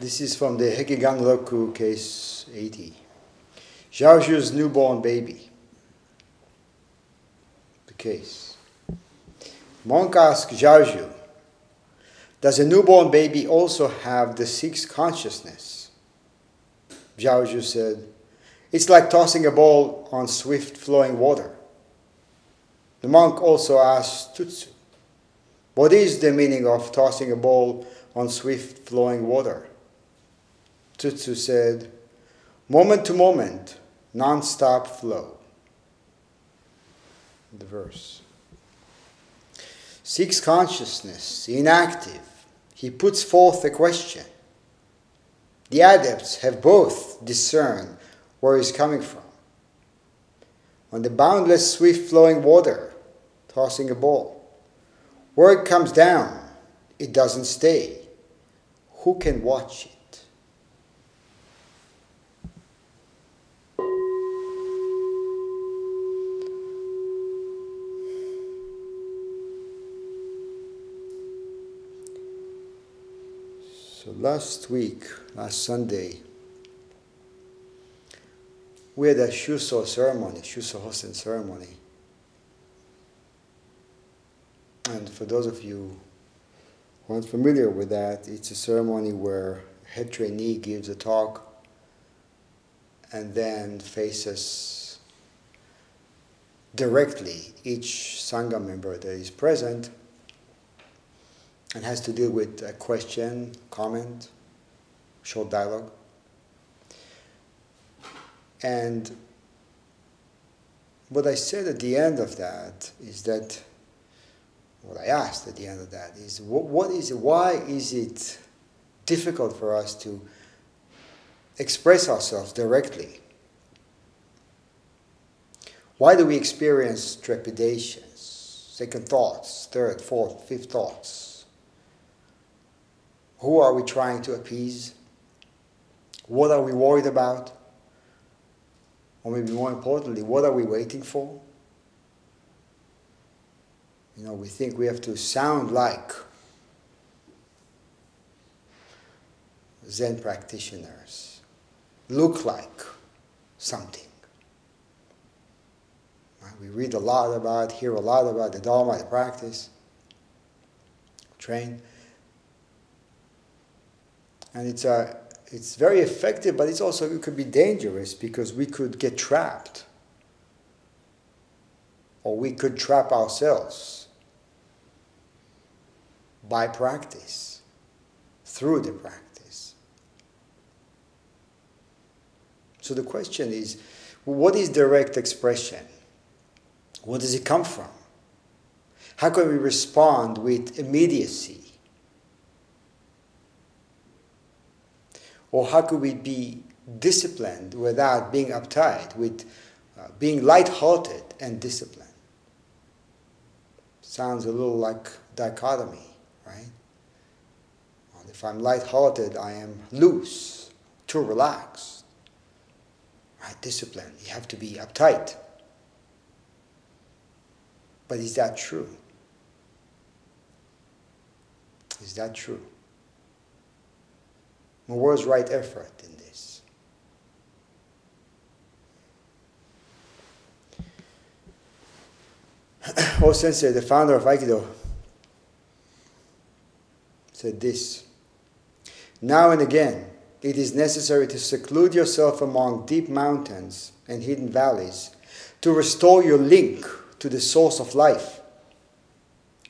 This is from the Hekigan case 80. Zhaozhou's newborn baby. The case. Monk asked Zhaozhou, Does a newborn baby also have the sixth consciousness? Zhaozhou said, It's like tossing a ball on swift flowing water. The monk also asked Tutsu, What is the meaning of tossing a ball on swift flowing water? Tutsu said, Moment to moment, non stop flow. The verse. Sixth consciousness, inactive. He puts forth a question. The adepts have both discerned where he's coming from. On the boundless, swift flowing water, tossing a ball. Where it comes down, it doesn't stay. Who can watch it? Last week, last Sunday, we had a Shuso ceremony, Shuso Hosen ceremony. And for those of you who aren't familiar with that, it's a ceremony where head trainee gives a talk and then faces directly each Sangha member that is present and has to deal with a question, comment, short dialogue. And what I said at the end of that is that what I asked at the end of that is what, what is why is it difficult for us to express ourselves directly? Why do we experience trepidations, second thoughts, third, fourth, fifth thoughts? Who are we trying to appease? What are we worried about? Or maybe more importantly, what are we waiting for? You know, we think we have to sound like Zen practitioners, look like something. We read a lot about, hear a lot about the Dharma, the practice, train. And it's, a, it's very effective, but it's also, it could be dangerous because we could get trapped. Or we could trap ourselves by practice, through the practice. So the question is what is direct expression? Where does it come from? How can we respond with immediacy? Or how could we be disciplined without being uptight, with uh, being light-hearted and disciplined? Sounds a little like dichotomy right? If I'm light-hearted, I am loose, too relaxed. Right? Discipline. You have to be uptight. But is that true? Is that true? Where's right effort in this? O Sensei, the founder of Aikido, said this Now and again, it is necessary to seclude yourself among deep mountains and hidden valleys to restore your link to the source of life.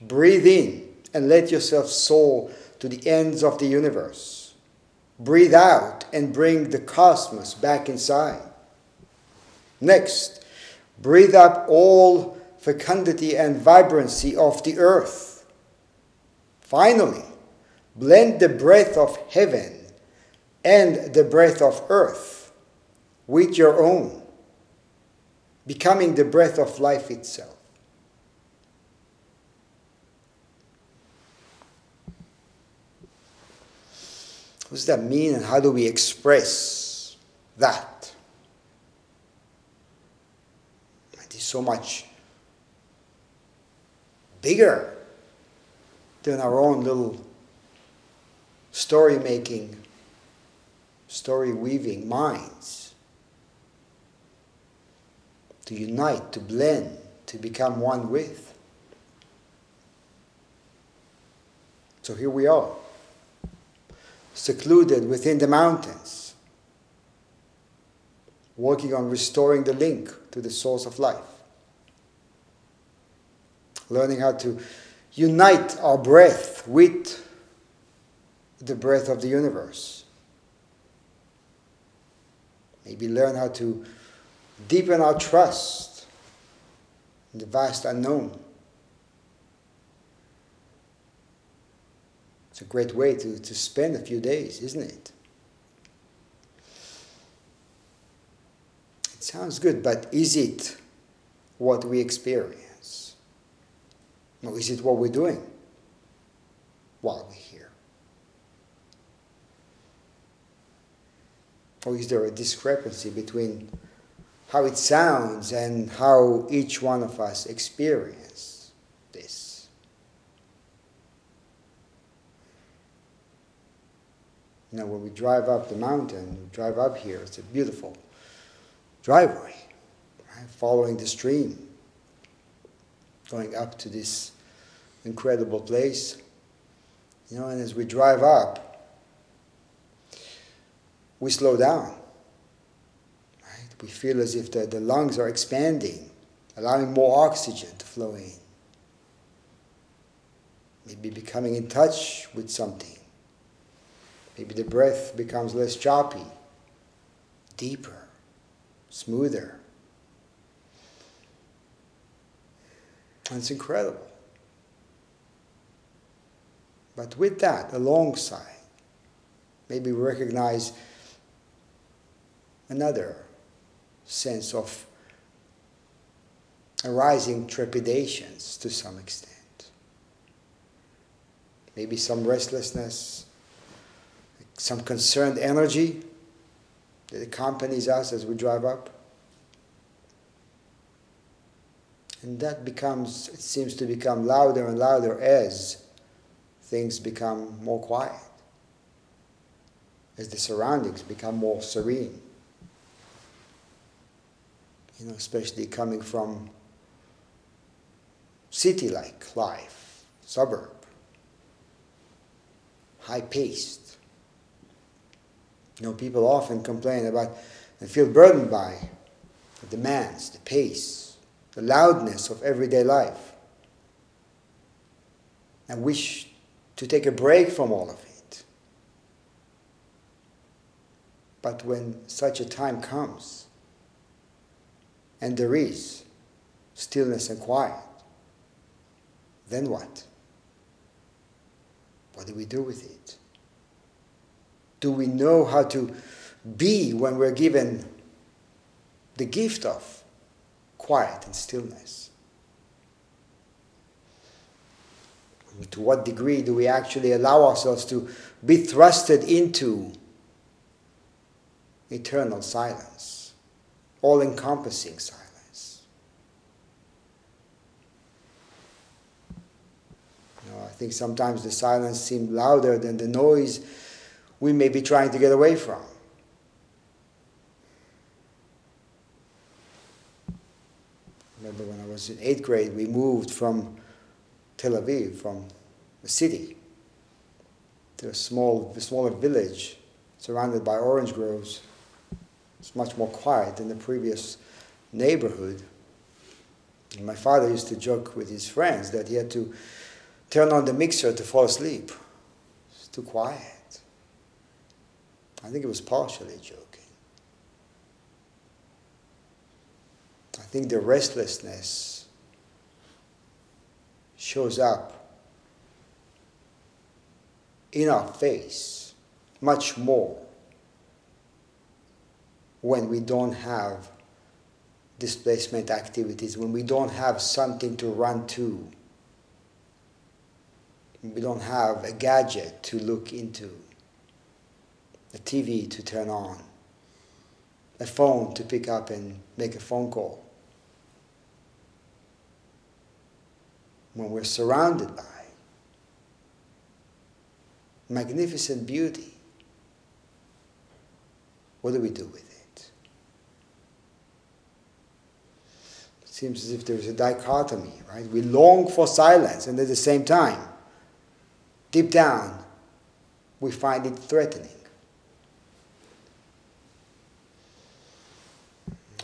Breathe in and let yourself soar to the ends of the universe. Breathe out and bring the cosmos back inside. Next, breathe up all fecundity and vibrancy of the earth. Finally, blend the breath of heaven and the breath of earth with your own, becoming the breath of life itself. What does that mean, and how do we express that? It is so much bigger than our own little story making story weaving minds to unite, to blend, to become one with. So here we are, secluded within the mountains, working on restoring the link to the source of life, learning how to unite our breath with the breath of the universe. Maybe learn how to deepen our trust in the vast unknown. It's a great way to, to spend a few days, isn't it? It sounds good, but is it what we experience? Or is it what we're doing while we're here? Or is there a discrepancy between how it sounds and how each one of us experience this? You know, when we drive up the mountain, drive up here, it's a beautiful driveway, right? following the stream, going up to this incredible place. You know, and as we drive up, we slow down. Right? We feel as if the, the lungs are expanding, allowing more oxygen to flow in. Maybe becoming in touch with something. Maybe the breath becomes less choppy, deeper, smoother. It's incredible. But with that, alongside, maybe we recognize another sense of arising trepidations to some extent. Maybe some restlessness, some concerned energy that accompanies us as we drive up. And that becomes, it seems to become louder and louder as things become more quiet, as the surroundings become more serene you know, especially coming from city-like life, suburb, high-paced. You know, people often complain about and feel burdened by the demands, the pace, the loudness of everyday life, and wish to take a break from all of it. But when such a time comes, and there is stillness and quiet, then what? What do we do with it? Do we know how to be when we're given the gift of quiet and stillness? To what degree do we actually allow ourselves to be thrusted into eternal silence? all encompassing silence. I think sometimes the silence seems louder than the noise we may be trying to get away from. remember when I was in eighth grade, we moved from Tel Aviv, from the city, to a small, a smaller village surrounded by orange groves. It's much more quiet than the previous neighborhood. And my father used to joke with his friends that he had to turn on the mixer to fall asleep. It's too quiet. I think it was partially joking. I think the restlessness shows up in our face much more when we don't have displacement activities, when we don't have something to run to, we don't have a gadget to look into, a TV to turn on, a phone to pick up and make a phone call. When we're surrounded by magnificent beauty, What do we do with it? It seems as if there's a dichotomy, right? We long for silence, and at the same time, deep down, we find it threatening.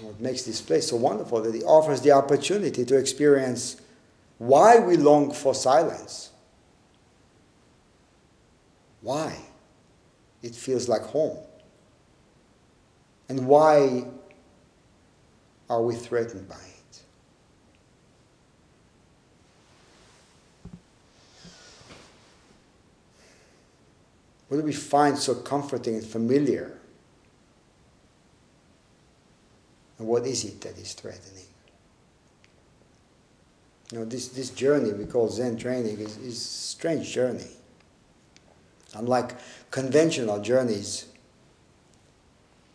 What makes this place so wonderful that it offers the opportunity to experience why we long for silence. Why it feels like home. And why are we threatened by it? What do we find so comforting and familiar? And what is it that is threatening? You know, this, this journey we call Zen training is, is a strange journey. Unlike conventional journeys,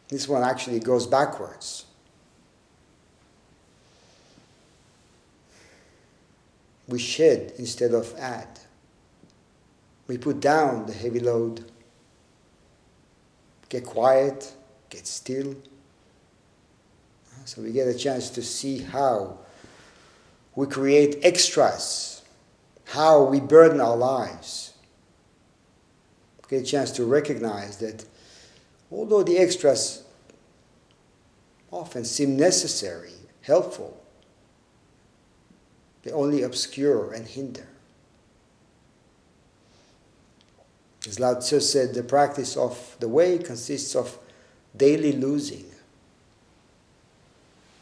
this one actually goes backwards. We shed instead of add. We put down the heavy load, get quiet, get still. So we get a chance to see how we create extras, how we burden our lives. Get a chance to recognize that although the extras often seem necessary, helpful, they only obscure and hinder. As Lao Tzu said, the practice of the way consists of daily losing,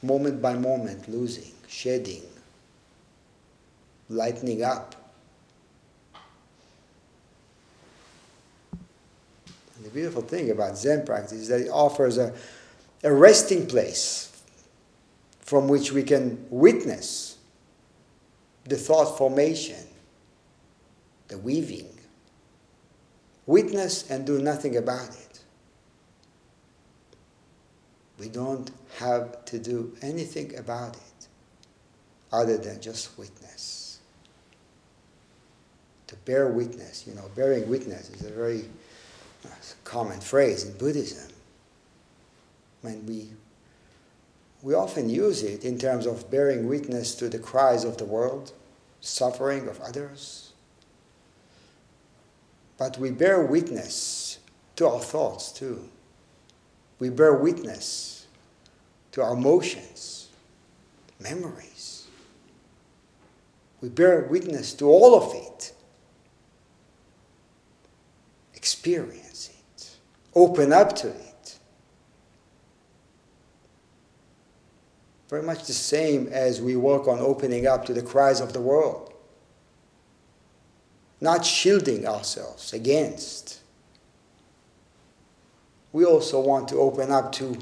moment by moment losing, shedding, lightening up. And the beautiful thing about Zen practice is that it offers a, a resting place from which we can witness the thought formation, the weaving. Witness and do nothing about it. We don't have to do anything about it other than just witness to bear witness. You know, bearing witness is a very uh, common phrase in Buddhism. When we we often use it in terms of bearing witness to the cries of the world, suffering of others. But we bear witness to our thoughts too. We bear witness to our emotions, memories. We bear witness to all of it experience it, open up to it. Very much the same as we work on opening up to the cries of the world, not shielding ourselves against. We also want to open up to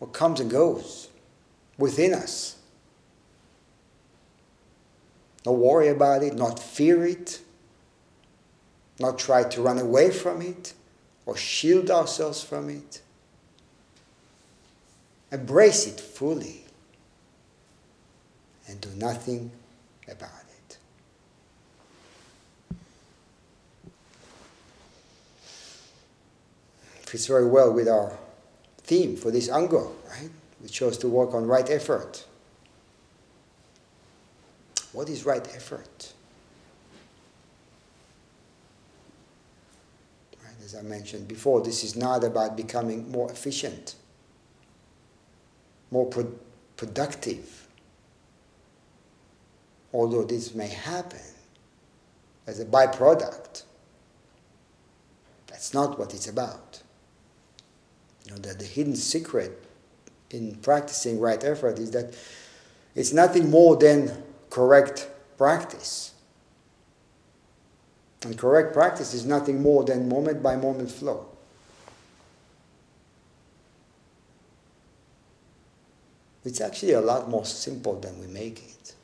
what comes and goes within us. Not worry about it, not fear it, not try to run away from it or shield ourselves from it. Embrace it fully and do nothing about it. Fits very well with our theme for this Ango, right? We chose to work on right effort. What is right effort? as I mentioned before, this is not about becoming more efficient, more pro- productive. Although this may happen as a byproduct, that's not what it's about. You know, that the hidden secret in practicing right effort is that it's nothing more than correct practice. And correct practice is nothing more than moment by moment flow. It's actually a lot more simple than we make it.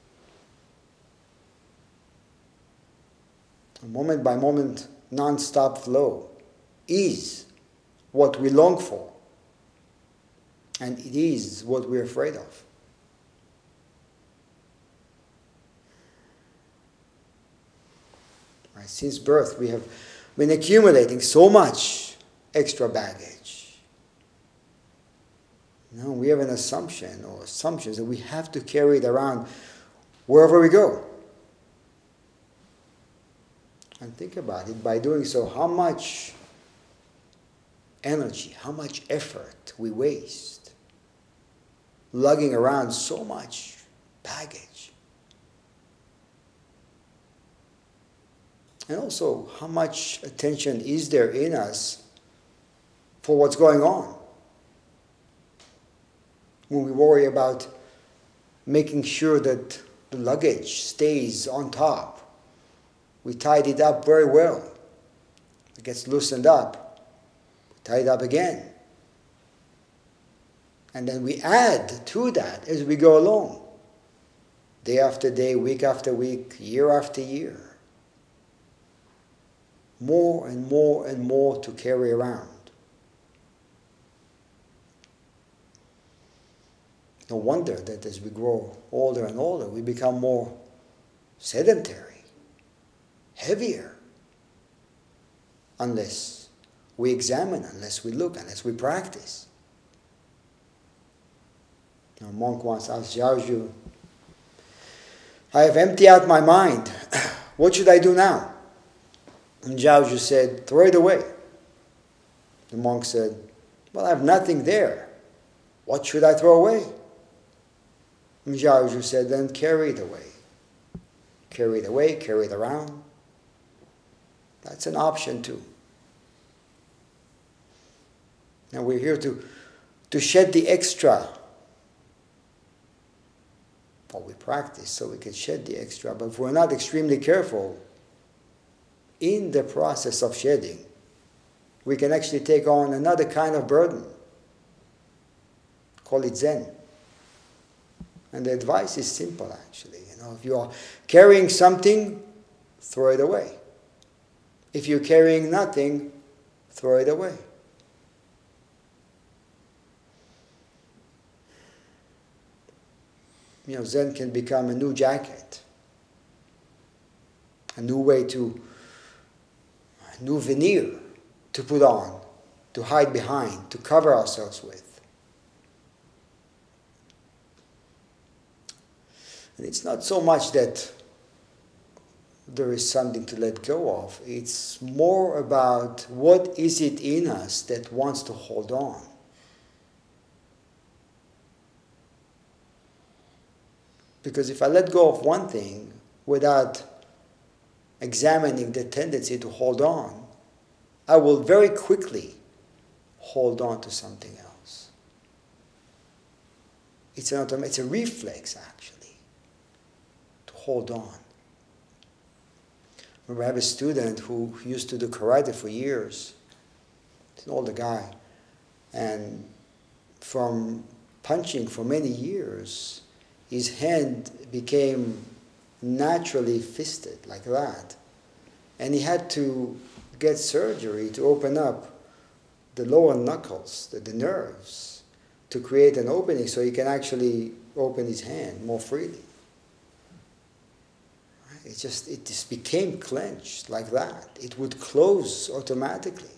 A moment by moment, non stop flow is what we long for, and it is what we're afraid of. Right? Since birth, we have been accumulating so much extra baggage. No, we have an assumption or assumptions that we have to carry it around wherever we go. And think about it. By doing so, how much energy, how much effort we waste lugging around so much baggage. And also, how much attention is there in us for what's going on? When we worry about making sure that the luggage stays on top, we tied it up very well. It gets loosened up, we tie it up again. And then we add to that as we go along, day after day, week after week, year after year more and more and more to carry around. No wonder that as we grow older and older, we become more sedentary, heavier, unless we examine, unless we look, unless we practice. A monk once asked Zhaozhou, I have emptied out my mind. what should I do now? And Zhao said, Throw it away. The monk said, Well, I have nothing there. What should I throw away? And Zhao said, Then carry it away. Carry it away, carry it around. That's an option too. Now we're here to, to shed the extra. Well, we practice so we can shed the extra, but if we're not extremely careful, in the process of shedding, we can actually take on another kind of burden. Call it Zen. And the advice is simple actually. You know, if you are carrying something, throw it away. If you're carrying nothing, throw it away. You know, Zen can become a new jacket, a new way to a new veneer to put on, to hide behind, to cover ourselves with. And it's not so much that there is something to let go of, it's more about what is it in us that wants to hold on. Because if I let go of one thing without examining the tendency to hold on, I will very quickly hold on to something else. It's, an automatic, it's a reflex, actually, to hold on. Remember, I have a student who used to do karate for years. He's an older guy. And from punching for many years, his hand became naturally fisted like that. And he had to get surgery to open up the lower knuckles, the, the nerves, to create an opening so he can actually open his hand more freely. It just, it just became clenched like that. It would close automatically.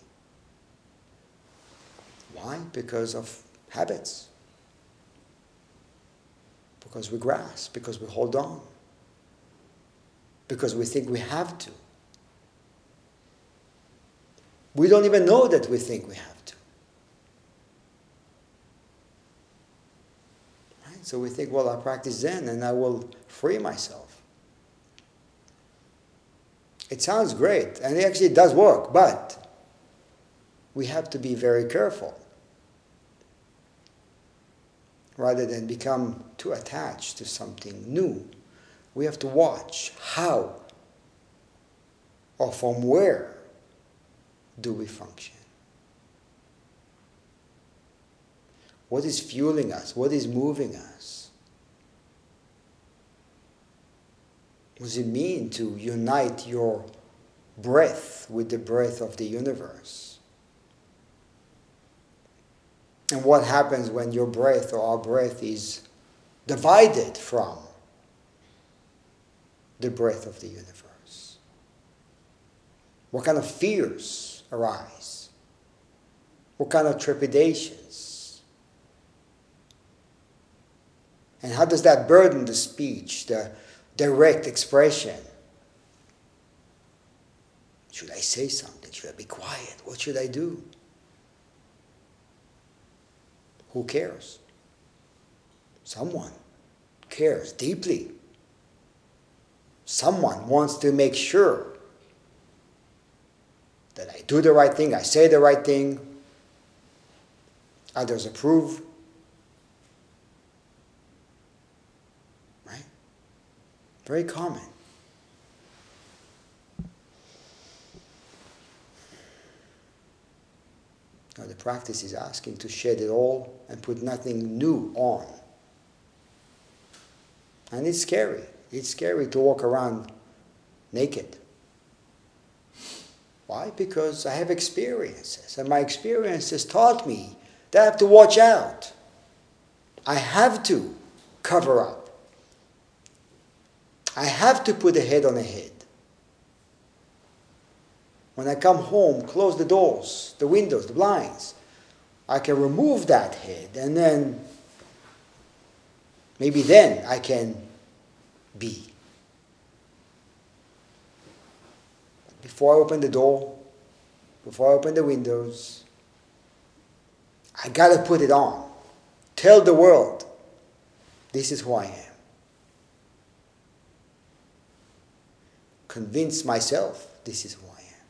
Why? Because of habits. Because we grasp, because we hold on because we think we have to. We don't even know that we think we have to. Right? So we think, well, I practice Zen and I will free myself. It sounds great, and it actually does work, but we have to be very careful rather than become too attached to something new we have to watch how or from where do we function. What is fueling us? What is moving us? What does it mean to unite your breath with the breath of the universe? And what happens when your breath or our breath is divided from the breath of the universe? What kind of fears arise? What kind of trepidations? And how does that burden the speech, the direct expression? Should I say something? Should I be quiet? What should I do? Who cares? Someone cares deeply. Someone wants to make sure that I do the right thing, I say the right thing, others approve. Right? Very common. Now the practice is asking to shed it all and put nothing new on. And it's scary. It's scary to walk around naked. Why? Because I have experiences, and my experiences taught me that I have to watch out. I have to cover up. I have to put a head on a head. When I come home, close the doors, the windows, the blinds. I can remove that head, and then maybe then I can be. before I open the door, before I open the windows, I got to put it on. Tell the world, this is who I am. Convince myself, this is who I am.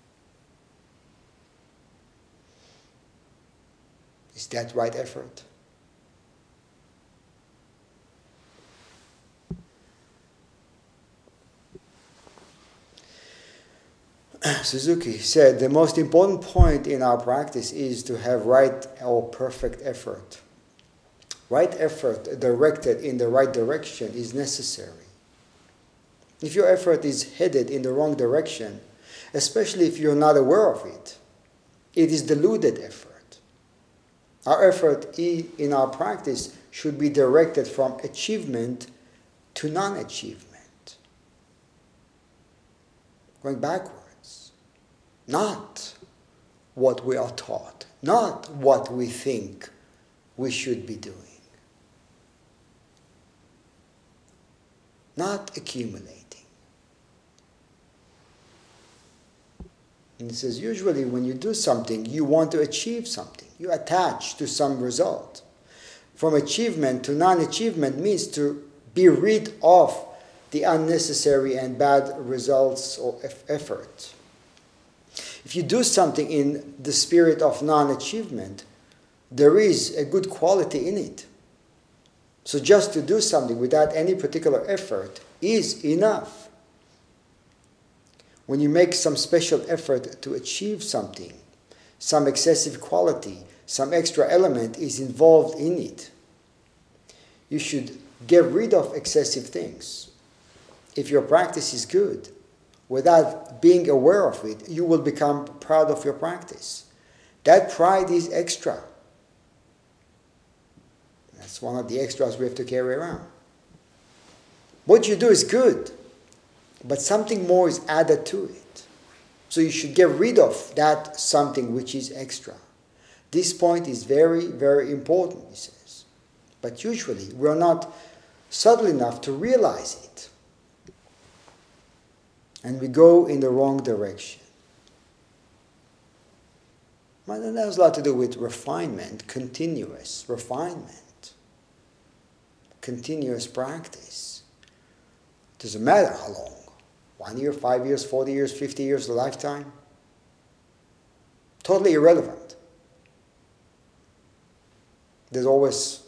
Is that right effort? Suzuki said the most important point in our practice is to have right or perfect effort. Right effort directed in the right direction is necessary. If your effort is headed in the wrong direction, especially if you're not aware of it, it is deluded effort. Our effort in our practice should be directed from achievement to non achievement. Going backwards, not what we are taught, not what we think we should be doing, not accumulating. And it says, usually when you do something, you want to achieve something. You attach to some result. From achievement to non achievement means to be rid of the unnecessary and bad results or effort. If you do something in the spirit of non achievement, there is a good quality in it. So just to do something without any particular effort is enough. When you make some special effort to achieve something, some excessive quality, some extra element is involved in it. You should get rid of excessive things. If your practice is good, without being aware of it, you will become proud of your practice. That pride is extra. That's one of the extras we have to carry around. What you do is good, but something more is added to it. So you should get rid of that something which is extra. This point is very, very important, he says. But usually we're not subtle enough to realize it and we go in the wrong direction. But that has a lot to do with refinement, continuous refinement, continuous practice. It Doesn't matter how long one year, five years, 40 years, 50 years, a lifetime. Totally irrelevant. There's always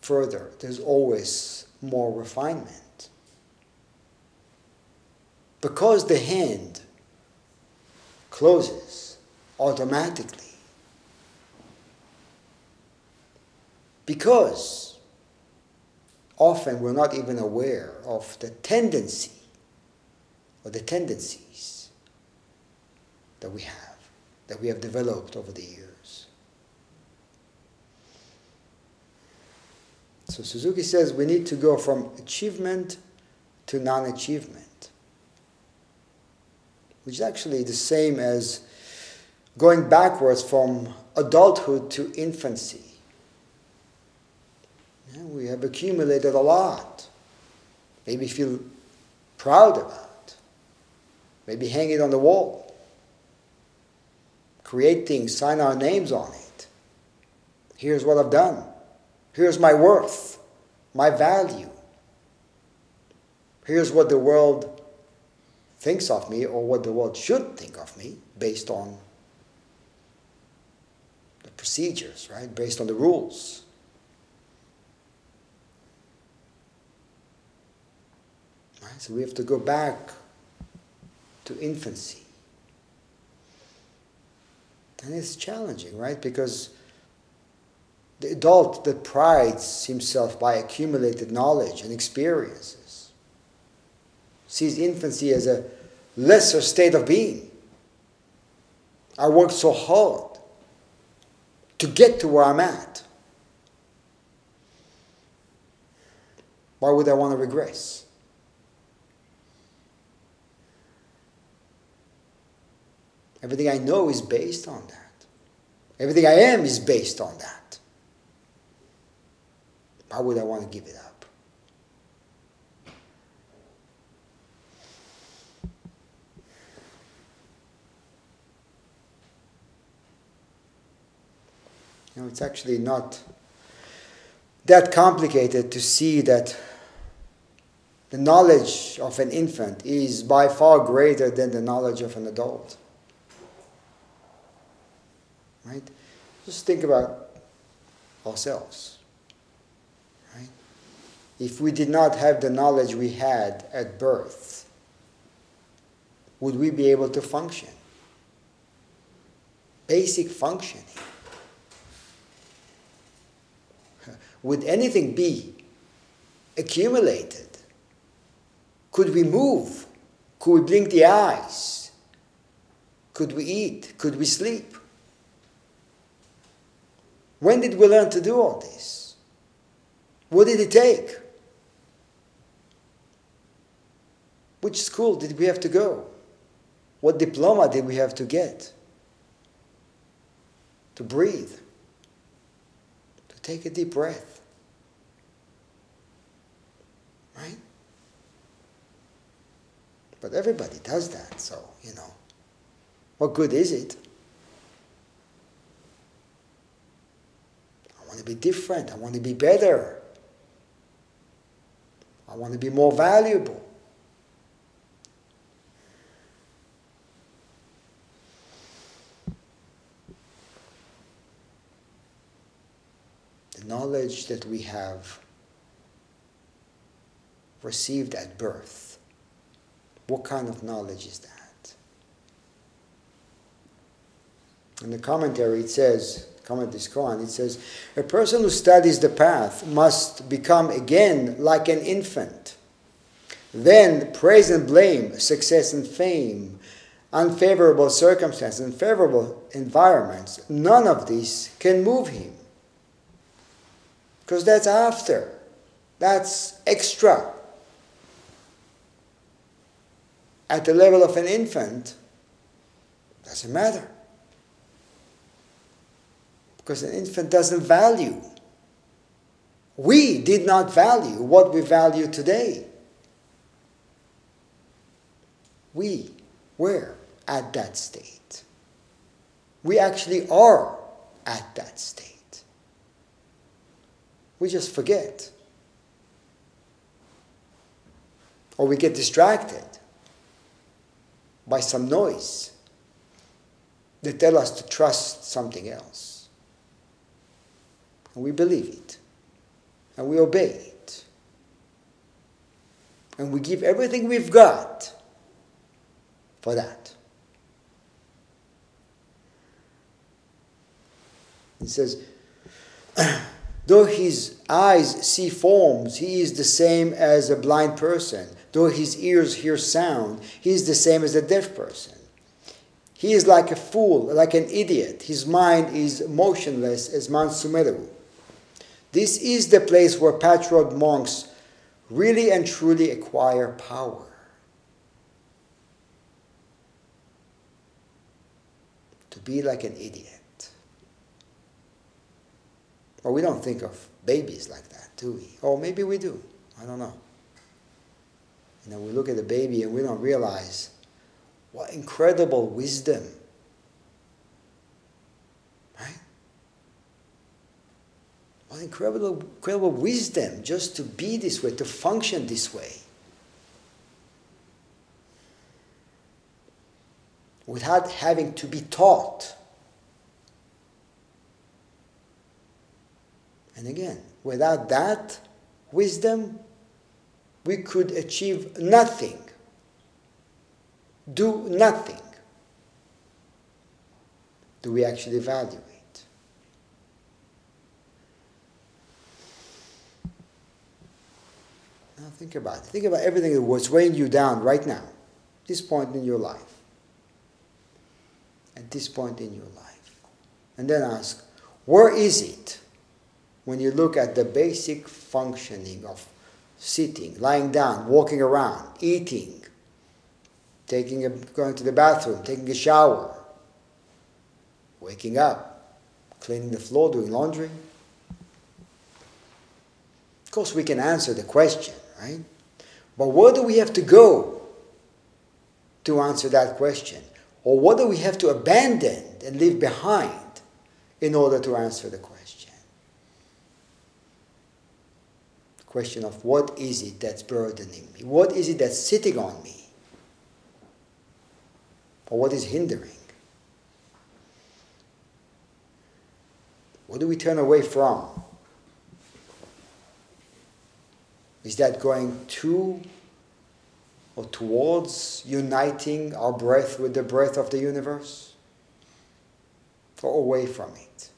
further, there's always more refinement because the hand closes automatically. Because often we're not even aware of the tendency or the tendencies that we have, that we have developed over the years. So Suzuki says we need to go from achievement to non achievement which is actually the same as going backwards from adulthood to infancy. And we have accumulated a lot. Maybe feel proud about. Maybe hang it on the wall. Create things, sign our names on it. Here's what I've done. Here's my worth, my value. Here's what the world thinks of me or what the world should think of me based on the procedures, right? Based on the rules. Right? So we have to go back to infancy. And it's challenging, right? Because the adult that prides himself by accumulated knowledge and experiences sees infancy as a lesser state of being. I worked so hard to get to where I'm at. Why would I want to regress? Everything I know is based on that. Everything I am is based on that. Why would I want to give it up? You know, it's actually not that complicated to see that the knowledge of an infant is by far greater than the knowledge of an adult. Right? Just think about ourselves. Right? If we did not have the knowledge we had at birth, would we be able to function? Basic functioning. Would anything be accumulated? Could we move? Could we blink the eyes? Could we eat? Could we sleep? When did we learn to do all this? What did it take? Which school did we have to go? What diploma did we have to get? To breathe, to take a deep breath. Right? But everybody does that, so, you know. What good is it? I want to be different. I want to be better. I want to be more valuable. The knowledge that we have received at birth, what kind of knowledge is that? In the commentary, it says, comment is Kohan, it says, a person who studies the path must become again like an infant. Then praise and blame, success and fame, unfavorable circumstances, unfavorable environments, none of these can move him. Because that's after. That's extra. At the level of an infant, doesn't matter because an infant doesn't value. We did not value what we value today. We were at that state. We actually are at that state. We just forget. Or we get distracted by some noise that tell us to trust something else and we believe it, and we obey it, and we give everything we've got for that. He says, though his eyes see forms, he is the same as a blind person. Though his ears hear sound, he is the same as a deaf person. He is like a fool, like an idiot. His mind is motionless as Mount Sumeru. This is the place where patriot monks really and truly acquire power. To be like an idiot. Well, we don't think of babies like that, do we? Or maybe we do. I don't know. You know, we look at the baby and we don't realize what incredible wisdom. Right? What incredible, incredible wisdom just to be this way, to function this way. Without having to be taught. And again, without that wisdom, we could achieve nothing, do nothing. Do we actually value it? Now think about it. Think about everything that was weighing you down right now, this point in your life, at this point in your life. And then ask, where is it when you look at the basic functioning of sitting, lying down, walking around, eating, taking a, going to the bathroom, taking a shower, waking up, cleaning the floor, doing laundry. Of course, we can answer the question, right? But where do we have to go to answer that question? Or what do we have to abandon and leave behind in order to answer the question? question of what is it that's burdening me? What is it that's sitting on me? Or what is hindering? What do we turn away from? Is that going to or towards uniting our breath with the breath of the universe? Or away from it?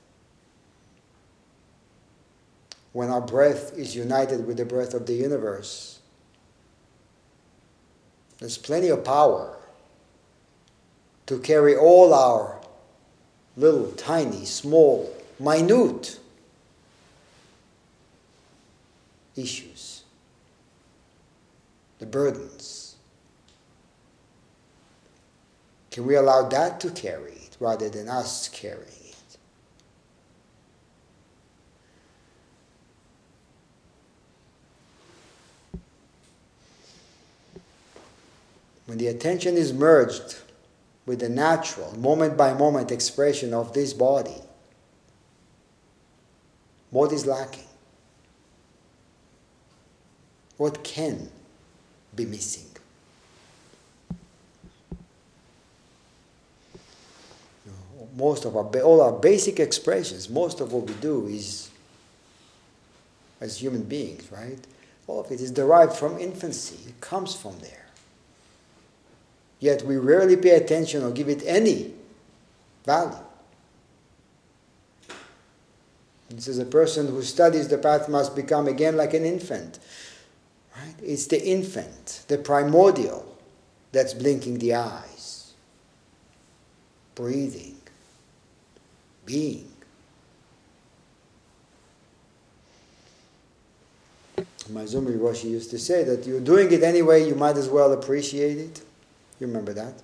when our breath is united with the breath of the universe. There's plenty of power to carry all our little, tiny, small, minute issues, the burdens. Can we allow that to carry it rather than us carrying? It? When the attention is merged with the natural, moment by moment expression of this body, what is lacking? What can be missing? Most of our, all our basic expressions, most of what we do is as human beings, right? All of it is derived from infancy. It comes from there. Yet we rarely pay attention or give it any value. This is a person who studies the path must become again like an infant. Right? It's the infant, the primordial, that's blinking the eyes, breathing, being. Maezumi Roshi used to say that you're doing it anyway, you might as well appreciate it. You remember that?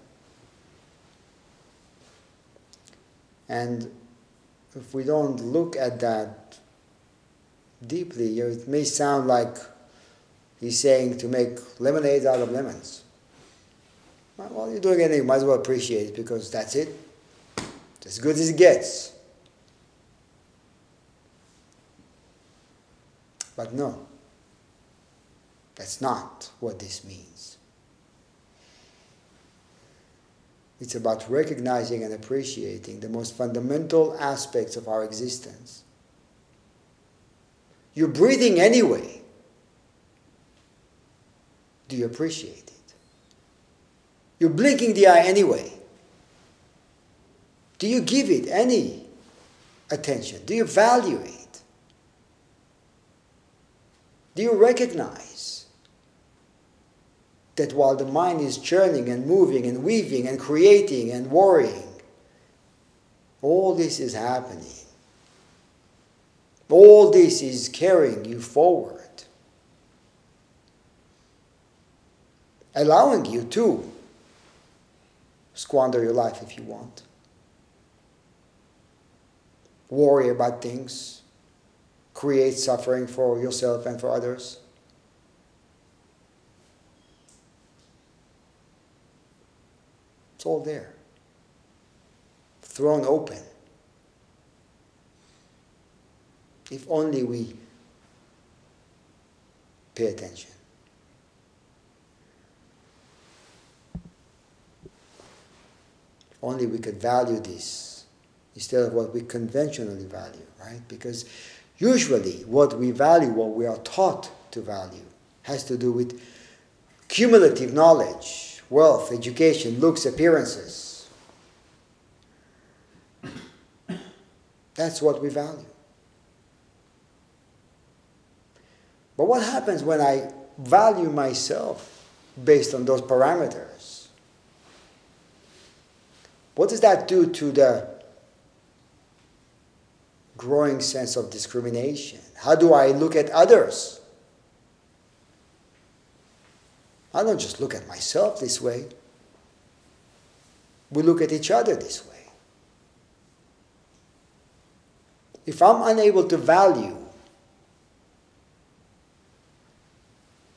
And if we don't look at that deeply, it may sound like he's saying to make lemonade out of lemons. Well, you're doing anything, you might as well appreciate it because that's it. It's as good as it gets. But no, that's not what this means. It's about recognizing and appreciating the most fundamental aspects of our existence. You're breathing anyway. Do you appreciate it? You're blinking the eye anyway. Do you give it any attention? Do you value it? Do you recognize that while the mind is churning and moving and weaving and creating and worrying, all this is happening. All this is carrying you forward, allowing you to squander your life if you want, worry about things, create suffering for yourself and for others? It's all there, thrown open. If only we pay attention. Only we could value this instead of what we conventionally value, right? Because usually what we value, what we are taught to value, has to do with cumulative knowledge, wealth, education, looks, appearances. That's what we value. But what happens when I value myself based on those parameters? What does that do to the growing sense of discrimination? How do I look at others? I don't just look at myself this way. We look at each other this way. If I'm unable to value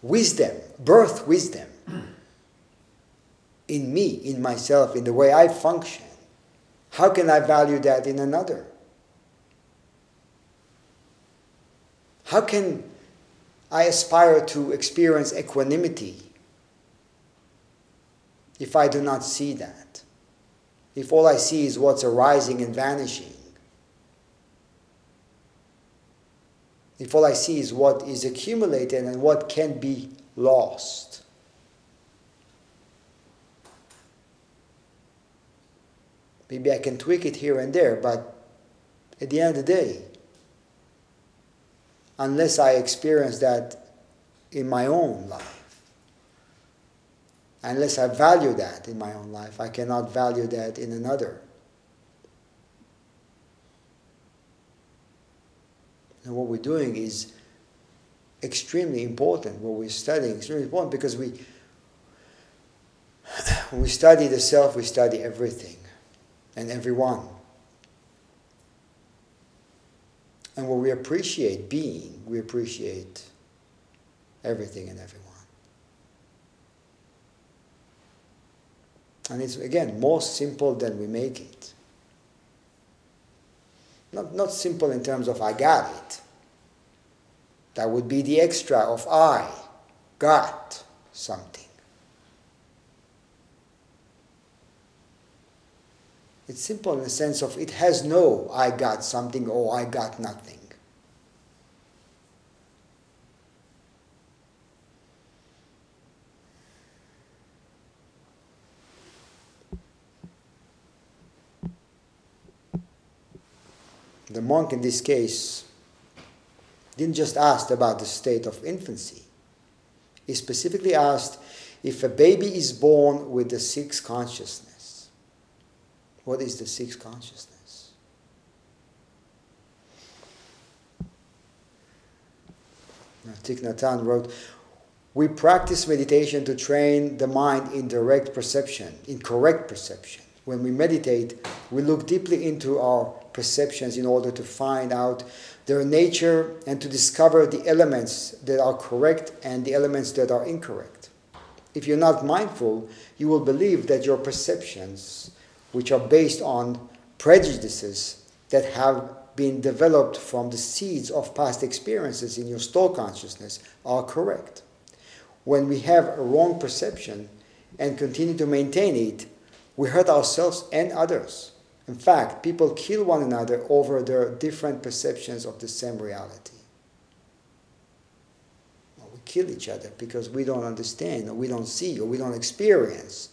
wisdom, birth wisdom in me, in myself, in the way I function, how can I value that in another? How can I aspire to experience equanimity if I do not see that? If all I see is what's arising and vanishing? If all I see is what is accumulated and what can be lost? Maybe I can tweak it here and there, but at the end of the day, unless I experience that in my own life. Unless I value that in my own life, I cannot value that in another. And what we're doing is extremely important. What we're studying is extremely important because we, when we study the self, we study everything and everyone. And what we appreciate being, we appreciate everything and everyone. And it's, again, more simple than we make it. Not, not simple in terms of I got it. That would be the extra of I got something. It's simple in the sense of it has no I got something or I got nothing. The monk in this case didn't just ask about the state of infancy. He specifically asked if a baby is born with the sixth consciousness what is the sixth consciousness? Thich Nhat Hanh wrote, we practice meditation to train the mind in direct perception, in correct perception. When we meditate, we look deeply into our perceptions in order to find out their nature and to discover the elements that are correct and the elements that are incorrect. If you're not mindful, you will believe that your perceptions which are based on prejudices that have been developed from the seeds of past experiences in your store consciousness are correct. When we have a wrong perception and continue to maintain it, we hurt ourselves and others. In fact, people kill one another over their different perceptions of the same reality. We kill each other because we don't understand, or we don't see, or we don't experience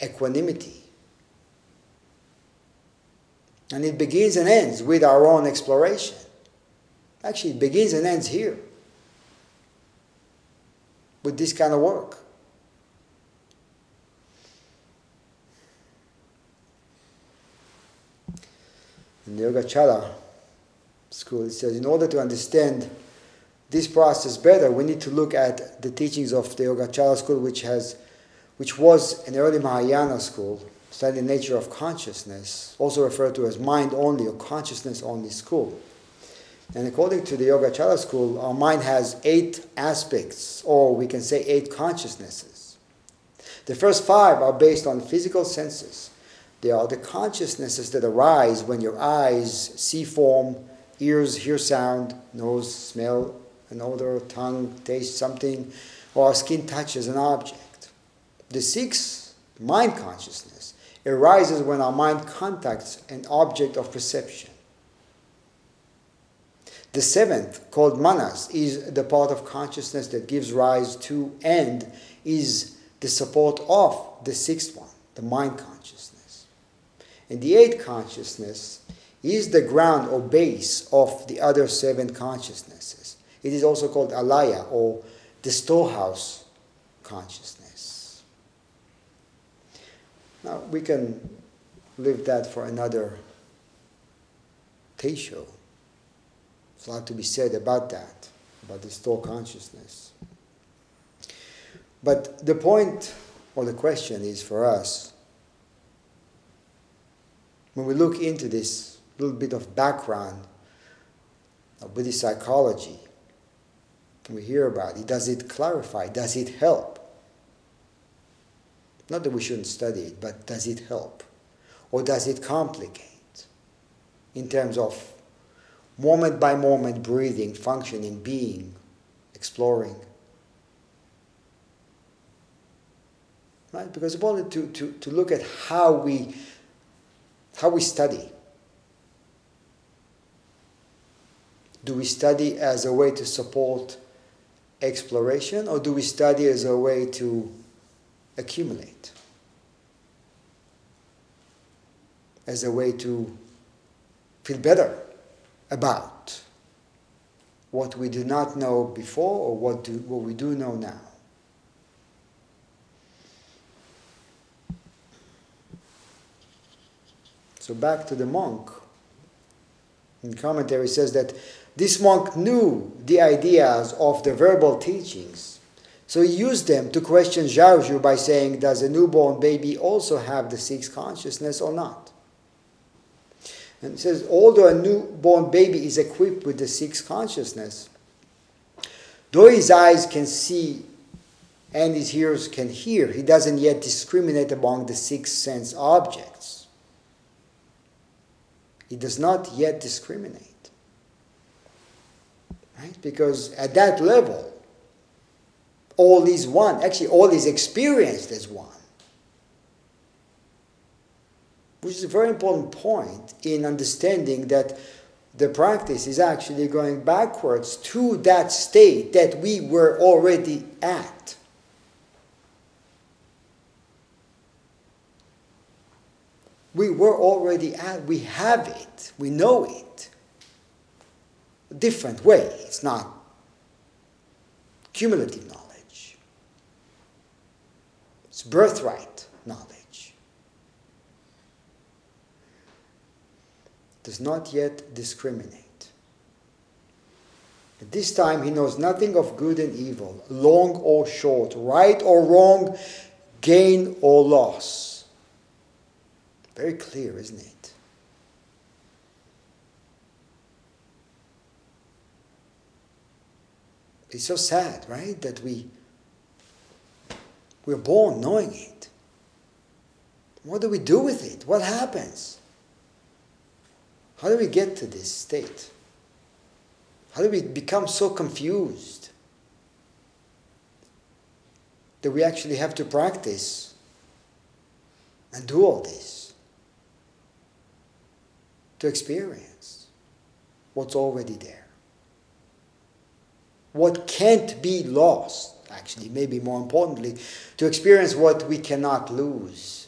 equanimity and it begins and ends with our own exploration. Actually, it begins and ends here with this kind of work. In the Yogacara school, it says in order to understand this process better, we need to look at the teachings of the Yogacara school, which has, which was an early Mahayana school study the nature of consciousness, also referred to as mind only or consciousness only school. And according to the Yogacara school, our mind has eight aspects, or we can say eight consciousnesses. The first five are based on physical senses. They are the consciousnesses that arise when your eyes see form, ears hear sound, nose smell an odor, tongue taste something, or skin touches an object. The sixth, mind consciousness, arises when our mind contacts an object of perception. The seventh, called manas, is the part of consciousness that gives rise to and is the support of the sixth one, the mind consciousness. And the eighth consciousness is the ground or base of the other seven consciousnesses. It is also called alaya or the storehouse consciousness. Now we can leave that for another show. There's a lot to be said about that, about the store consciousness. But the point or the question is for us when we look into this little bit of background of Buddhist psychology, we hear about it, does it clarify? Does it help? Not that we shouldn't study it, but does it help? Or does it complicate in terms of moment by moment breathing, functioning, being, exploring. Right? Because I wanted to, to, to look at how we how we study. Do we study as a way to support exploration or do we study as a way to accumulate? As a way to feel better about what we do not know before or what, do, what we do know now. So back to the monk. In commentary says that this monk knew the ideas of the verbal teachings. So he used them to question Zhaozhou by saying, Does a newborn baby also have the sixth consciousness or not? And it says, although a newborn baby is equipped with the sixth consciousness, though his eyes can see and his ears can hear, he doesn't yet discriminate among the six sense objects. He does not yet discriminate. Right? Because at that level, all is one. Actually, all is experienced as one which is a very important point in understanding that the practice is actually going backwards to that state that we were already at. We were already at, we have it, we know it. A different way, it's not cumulative knowledge, it's birthright knowledge. does not yet discriminate. At this time, he knows nothing of good and evil, long or short, right or wrong, gain or loss. Very clear, isn't it? It's so sad, right, that we we're born knowing it. What do we do with it? What happens? How do we get to this state? How do we become so confused that we actually have to practice and do all this to experience what's already there? What can't be lost, actually, maybe more importantly, to experience what we cannot lose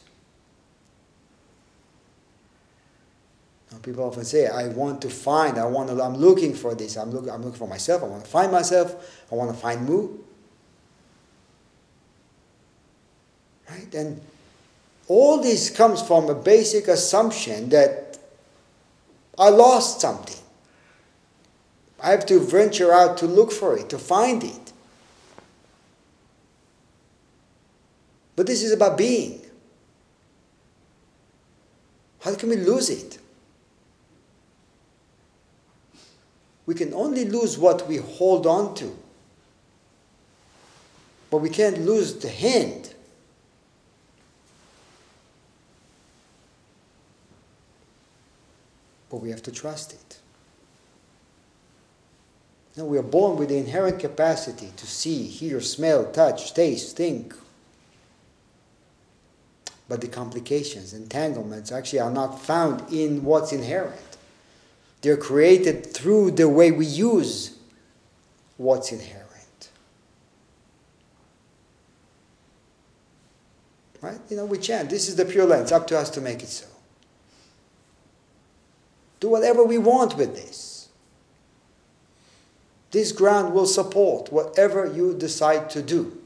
People often say, I want to find, I want to, I'm looking for this, I'm, look, I'm looking for myself, I want to find myself, I want to find Mu. Right? And all this comes from a basic assumption that I lost something. I have to venture out to look for it, to find it. But this is about being. How can we lose it? We can only lose what we hold on to. But we can't lose the hand. But we have to trust it. Now we are born with the inherent capacity to see, hear, smell, touch, taste, think. But the complications, entanglements actually are not found in what's inherent. They're created through the way we use what's inherent. Right? You know, we chant, this is the pure land. It's up to us to make it so. Do whatever we want with this. This ground will support whatever you decide to do.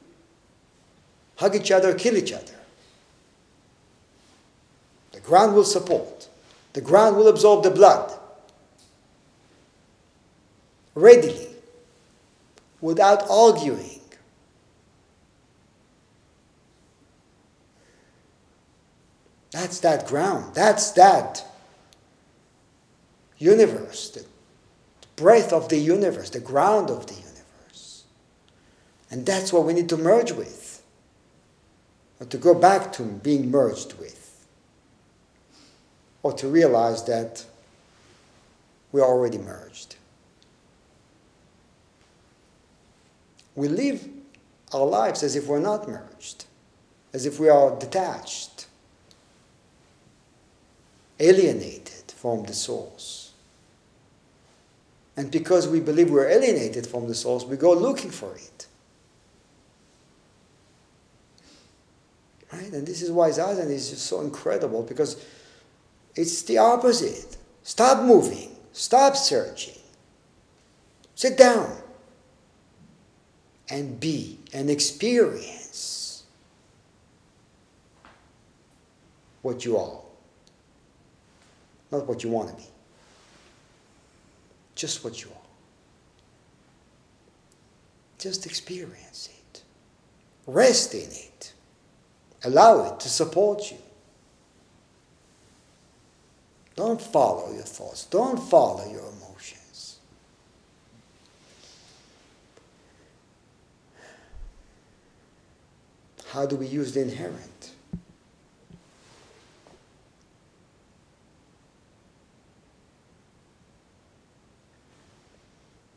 Hug each other, kill each other. Ground will support. The ground will absorb the blood readily, without arguing. That's that ground. That's that universe, the breath of the universe, the ground of the universe. And that's what we need to merge with, or to go back to being merged with, or to realize that we're already merged. We live our lives as if we're not merged, as if we are detached, alienated from the source. And because we believe we're alienated from the source, we go looking for it. Right? And this is why Zazen is just so incredible because it's the opposite. Stop moving, stop searching, sit down and be and experience what you are, not what you want to be, just what you are. Just experience it, rest in it, allow it to support you. Don't follow your thoughts, don't follow your emotions. How do we use the inherent?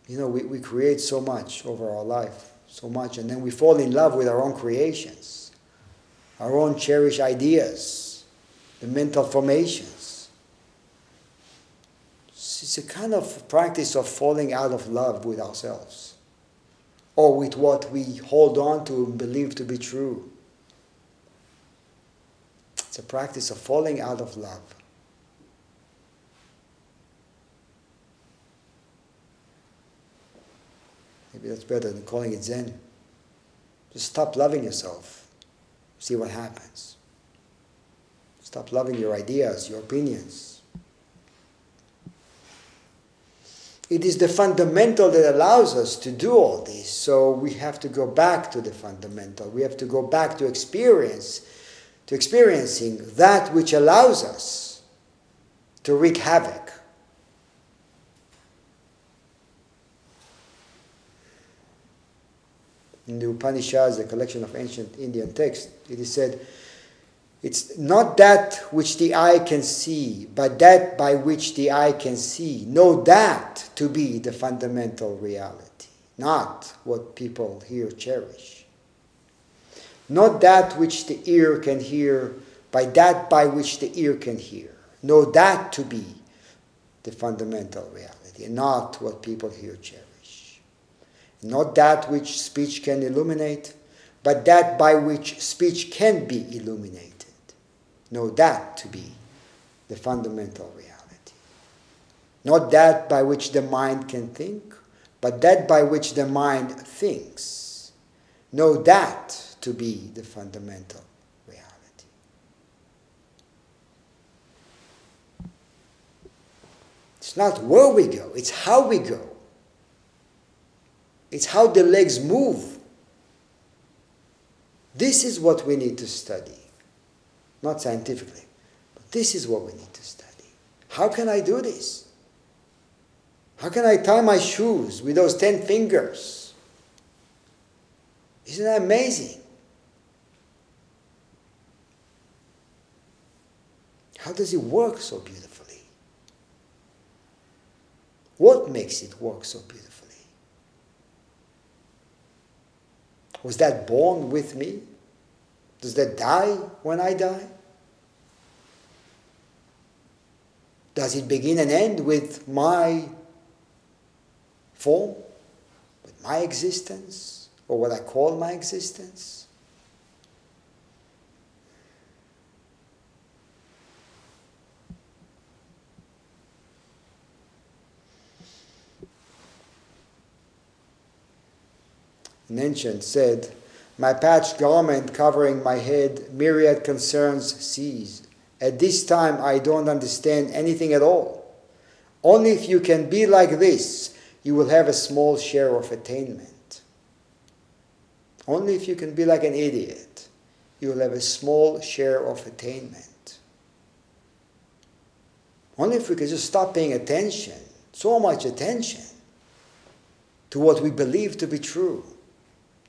You know, we, we create so much over our life, so much, and then we fall in love with our own creations, our own cherished ideas, the mental formations. It's a kind of practice of falling out of love with ourselves or with what we hold on to and believe to be true. It's a practice of falling out of love. Maybe that's better than calling it Zen. Just stop loving yourself. See what happens. Stop loving your ideas, your opinions. It is the fundamental that allows us to do all this. So we have to go back to the fundamental. We have to go back to experience, to experiencing that which allows us to wreak havoc. In the Upanishads, a collection of ancient Indian texts, it is said, it's not that which the eye can see, but that by which the eye can see. Know that to be the fundamental reality, not what people here cherish. Not that which the ear can hear, but that by which the ear can hear. Know that to be the fundamental reality, not what people here cherish. Not that which speech can illuminate, but that by which speech can be illuminated know that to be the fundamental reality. Not that by which the mind can think, but that by which the mind thinks. Know that to be the fundamental reality. It's not where we go, it's how we go. It's how the legs move. This is what we need to study not scientifically. But this is what we need to study. How can I do this? How can I tie my shoes with those ten fingers? Isn't that amazing? How does it work so beautifully? What makes it work so beautifully? Was that born with me? Does that die when I die? Does it begin and end with my form, with my existence, or what I call my existence? An said, My patched garment covering my head, myriad concerns seized. At this time, I don't understand anything at all. Only if you can be like this, you will have a small share of attainment. Only if you can be like an idiot, you will have a small share of attainment. Only if we can just stop paying attention, so much attention, to what we believe to be true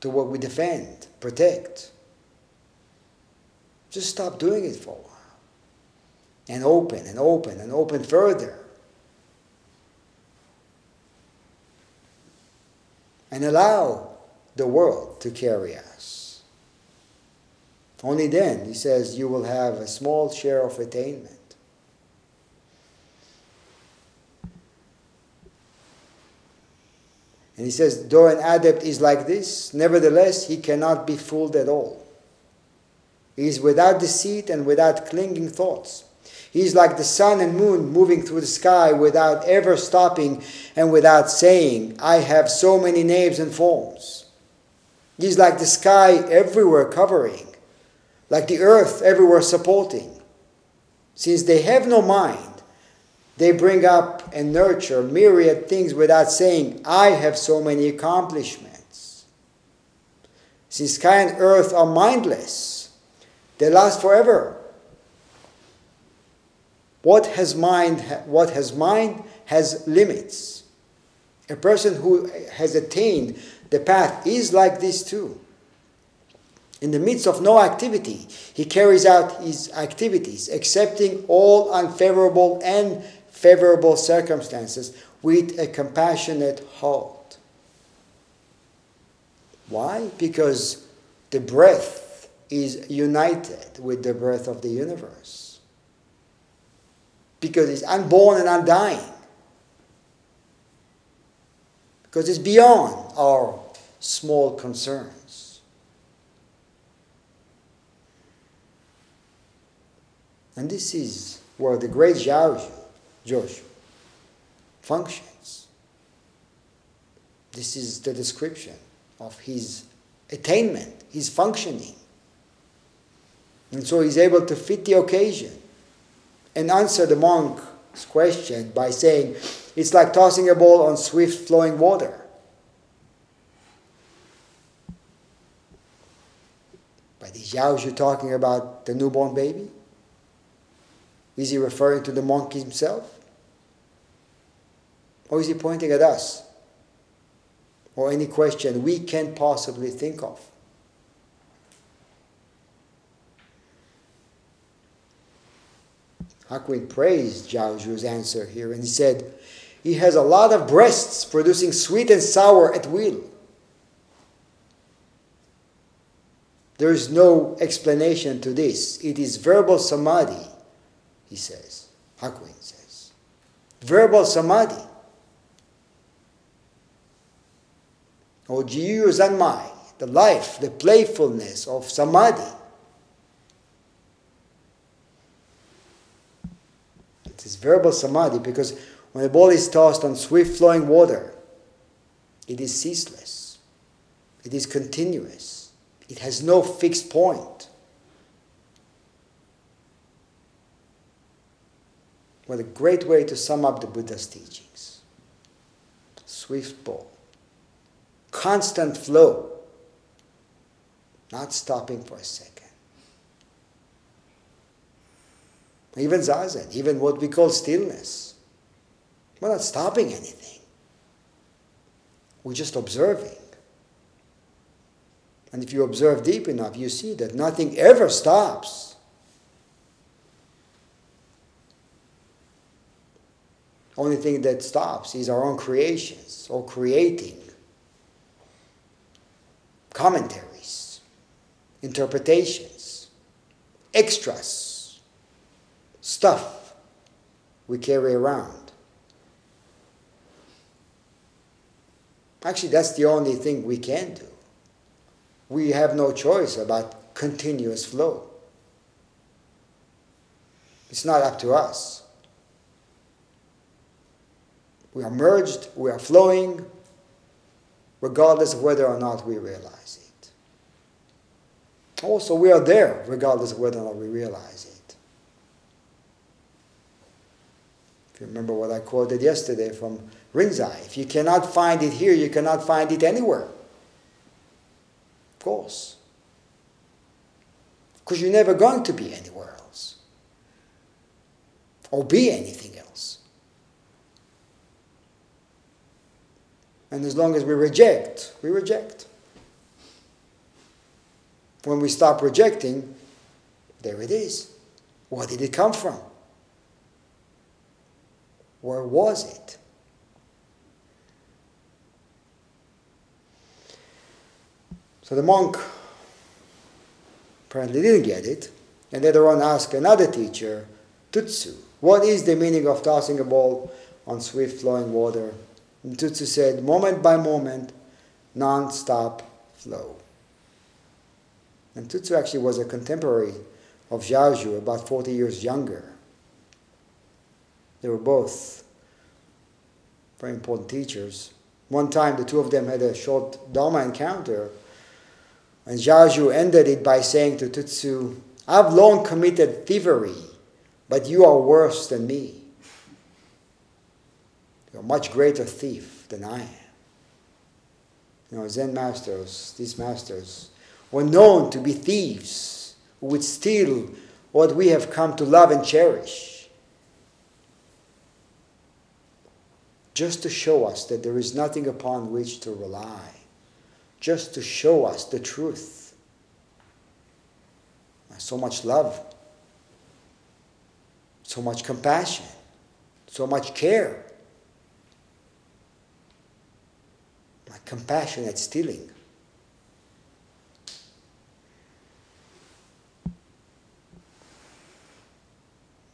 to what we defend, protect. Just stop doing it for a while. And open and open and open further. And allow the world to carry us. Only then, he says, you will have a small share of attainment. And he says, though an adept is like this, nevertheless he cannot be fooled at all. He is without deceit and without clinging thoughts. He is like the sun and moon moving through the sky without ever stopping and without saying, I have so many names and forms. He is like the sky everywhere covering, like the earth everywhere supporting. Since they have no mind, they bring up and nurture myriad things without saying, I have so many accomplishments. Since sky and earth are mindless, they last forever. What has mind, what has mind has limits. A person who has attained the path is like this too. In the midst of no activity, he carries out his activities, accepting all unfavorable and favorable circumstances with a compassionate heart. Why? Because the breath is united with the breath of the universe. Because it's unborn and undying. Because it's beyond our small concerns. And this is where the great Zhaozhou Joshu functions. This is the description of his attainment, his functioning. And so he's able to fit the occasion and answer the monk's question by saying, It's like tossing a ball on swift flowing water. By the Zhaozhou talking about the newborn baby? Is he referring to the monk himself? Or is he pointing at us? Or any question we can possibly think of? Hakuin praised Zhaozhou's answer here and he said, He has a lot of breasts producing sweet and sour at will. There is no explanation to this. It is verbal samadhi he says. Hakuin says. Verbal samadhi. Or Jiyu Zanmai, the life, the playfulness of samadhi. It is verbal samadhi because when a ball is tossed on swift flowing water, it is ceaseless. It is continuous. It has no fixed point. What a great way to sum up the Buddha's teachings. Swift ball, constant flow, not stopping for a second. Even zazen, even what we call stillness. We're not stopping anything. We're just observing. And if you observe deep enough, you see that nothing ever stops. Only thing that stops is our own creations or creating commentaries, interpretations, extras, stuff we carry around. Actually, that's the only thing we can do. We have no choice about continuous flow. It's not up to us. We are merged, we are flowing, regardless of whether or not we realize it. Also, we are there, regardless of whether or not we realize it. If you remember what I quoted yesterday from Rinzai, if you cannot find it here, you cannot find it anywhere. Of course. Because you're never going to be anywhere else or be anything else. And as long as we reject, we reject. When we stop rejecting, there it is. Where did it come from? Where was it? So the monk apparently didn't get it, and later on asked another teacher, Tutsu, what is the meaning of tossing a ball on swift flowing water? And Tutsu said, moment by moment, non stop flow. And Tutsu actually was a contemporary of Zhaozhou, about 40 years younger. They were both very important teachers. One time, the two of them had a short Dharma encounter, and Zhaozhou ended it by saying to Tutsu, I've long committed thievery, but you are worse than me. You're a much greater thief than I am. You know, Zen masters, these masters, were known to be thieves who would steal what we have come to love and cherish. Just to show us that there is nothing upon which to rely, just to show us the truth. So much love, so much compassion, so much care. Like compassionate stealing.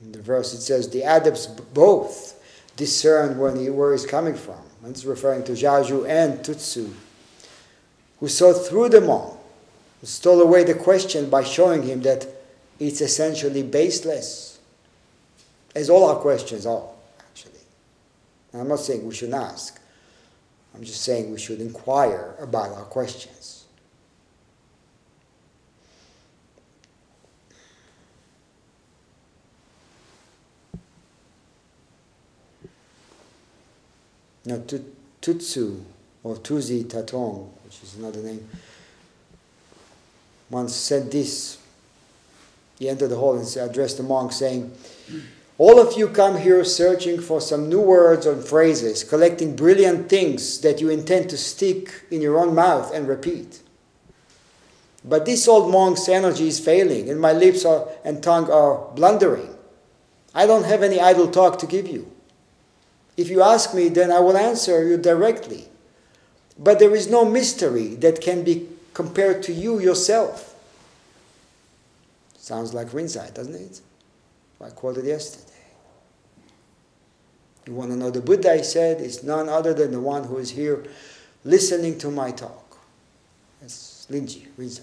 In the verse it says, the adepts both discern where, he, where he's coming from. And it's referring to Zhaozhou and Tutsu, who saw through them all, who stole away the question by showing him that it's essentially baseless, as all our questions are, actually. And I'm not saying we shouldn't ask. I'm just saying we should inquire about our questions. Now, Tutsu or Tuzi Tatong, which is another name, once said this. He entered the hall and addressed the monk, saying, all of you come here searching for some new words and phrases, collecting brilliant things that you intend to stick in your own mouth and repeat. But this old monk's energy is failing, and my lips are, and tongue are blundering. I don't have any idle talk to give you. If you ask me, then I will answer you directly. But there is no mystery that can be compared to you yourself. Sounds like Rinzai, doesn't it? I quoted yesterday. You want to know the Buddha, he said, is none other than the one who is here listening to my talk. That's Linji, Rinzai.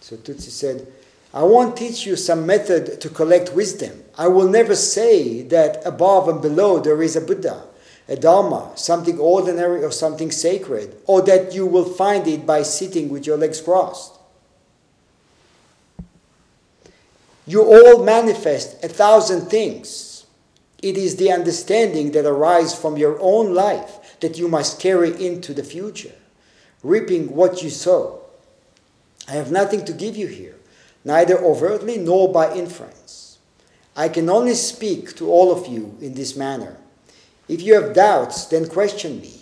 So Tutsi said, I won't teach you some method to collect wisdom. I will never say that above and below there is a Buddha, a Dharma, something ordinary or something sacred, or that you will find it by sitting with your legs crossed. You all manifest a thousand things. It is the understanding that arises from your own life that you must carry into the future, reaping what you sow. I have nothing to give you here, neither overtly nor by inference. I can only speak to all of you in this manner. If you have doubts, then question me.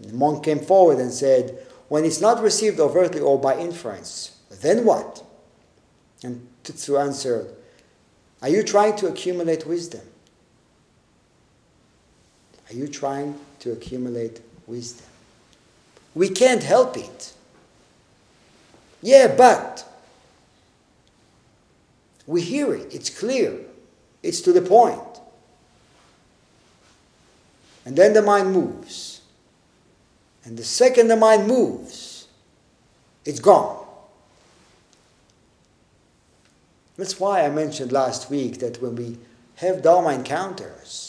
The monk came forward and said, When it's not received overtly or by inference, then what? And Tutsu answered, Are you trying to accumulate wisdom? Are you trying to accumulate wisdom? We can't help it. Yeah, but we hear it, it's clear, it's to the point. And then the mind moves. And the second the mind moves, it's gone. That's why I mentioned last week that when we have Dharma encounters,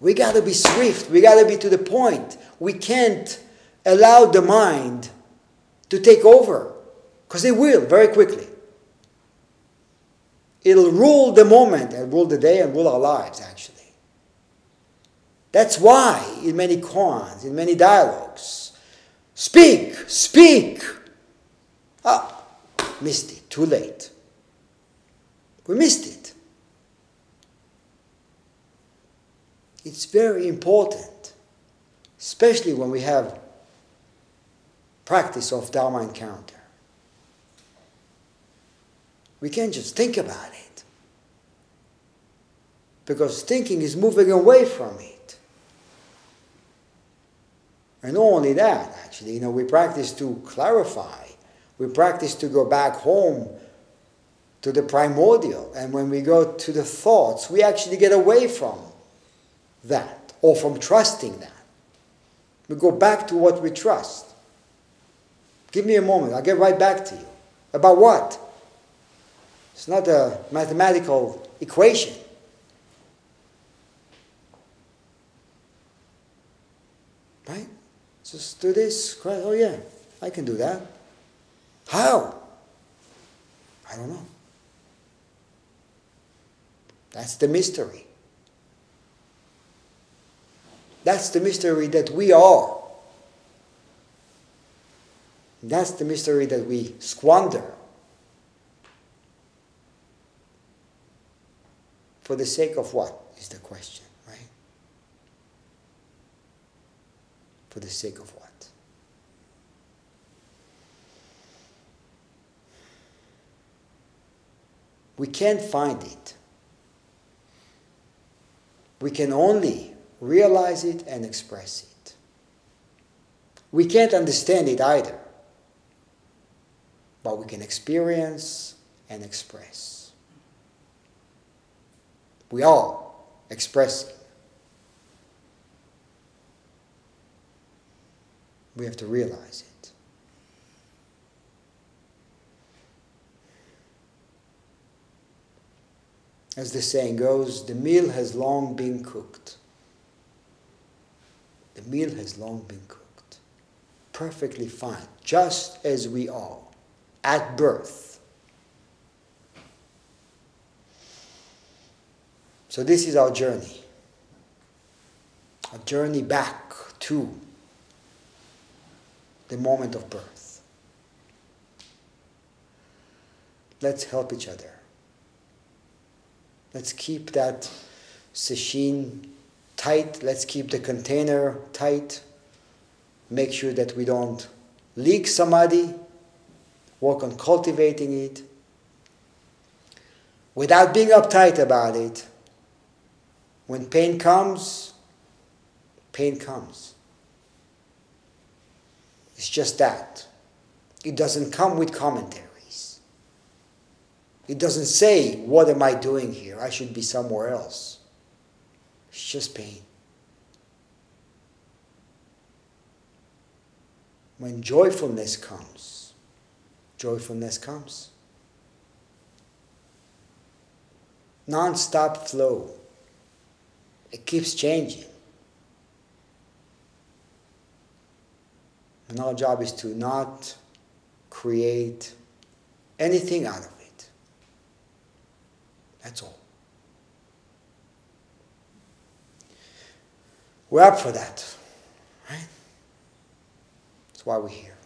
we got to be swift, we got to be to the point. We can't allow the mind to take over because it will very quickly. It'll rule the moment and rule the day and rule our lives, actually. That's why, in many koans, in many dialogues, speak, speak. Ah, missed it, too late. We missed it. It's very important, especially when we have practice of Dharma encounter. We can't just think about it. Because thinking is moving away from it. And not only that, actually, you know, we practice to clarify. We practice to go back home to the primordial. And when we go to the thoughts, we actually get away from that or from trusting that. We go back to what we trust. Give me a moment, I'll get right back to you. About what? It's not a mathematical equation. Right? Just do this. Oh, yeah, I can do that. How? I don't know. That's the mystery. That's the mystery that we are. That's the mystery that we squander for the sake of what is the question, right? For the sake of what? We can't find it. We can only realize it and express it. We can't understand it either, but we can experience and express. We all expressing. We have to realize it. As the saying goes, the meal has long been cooked. The meal has long been cooked. Perfectly fine, just as we are at birth. So, this is our journey. A journey back to the moment of birth. Let's help each other. Let's keep that sesshin tight. Let's keep the container tight. Make sure that we don't leak samadhi. Work on cultivating it. Without being uptight about it. When pain comes, pain comes. It's just that. It doesn't come with commentaries. It doesn't say, What am I doing here? I should be somewhere else. It's just pain. When joyfulness comes, joyfulness comes. Non stop flow. It keeps changing. And our job is to not create anything out of it. That's all. We're up for that, right? That's why we're here.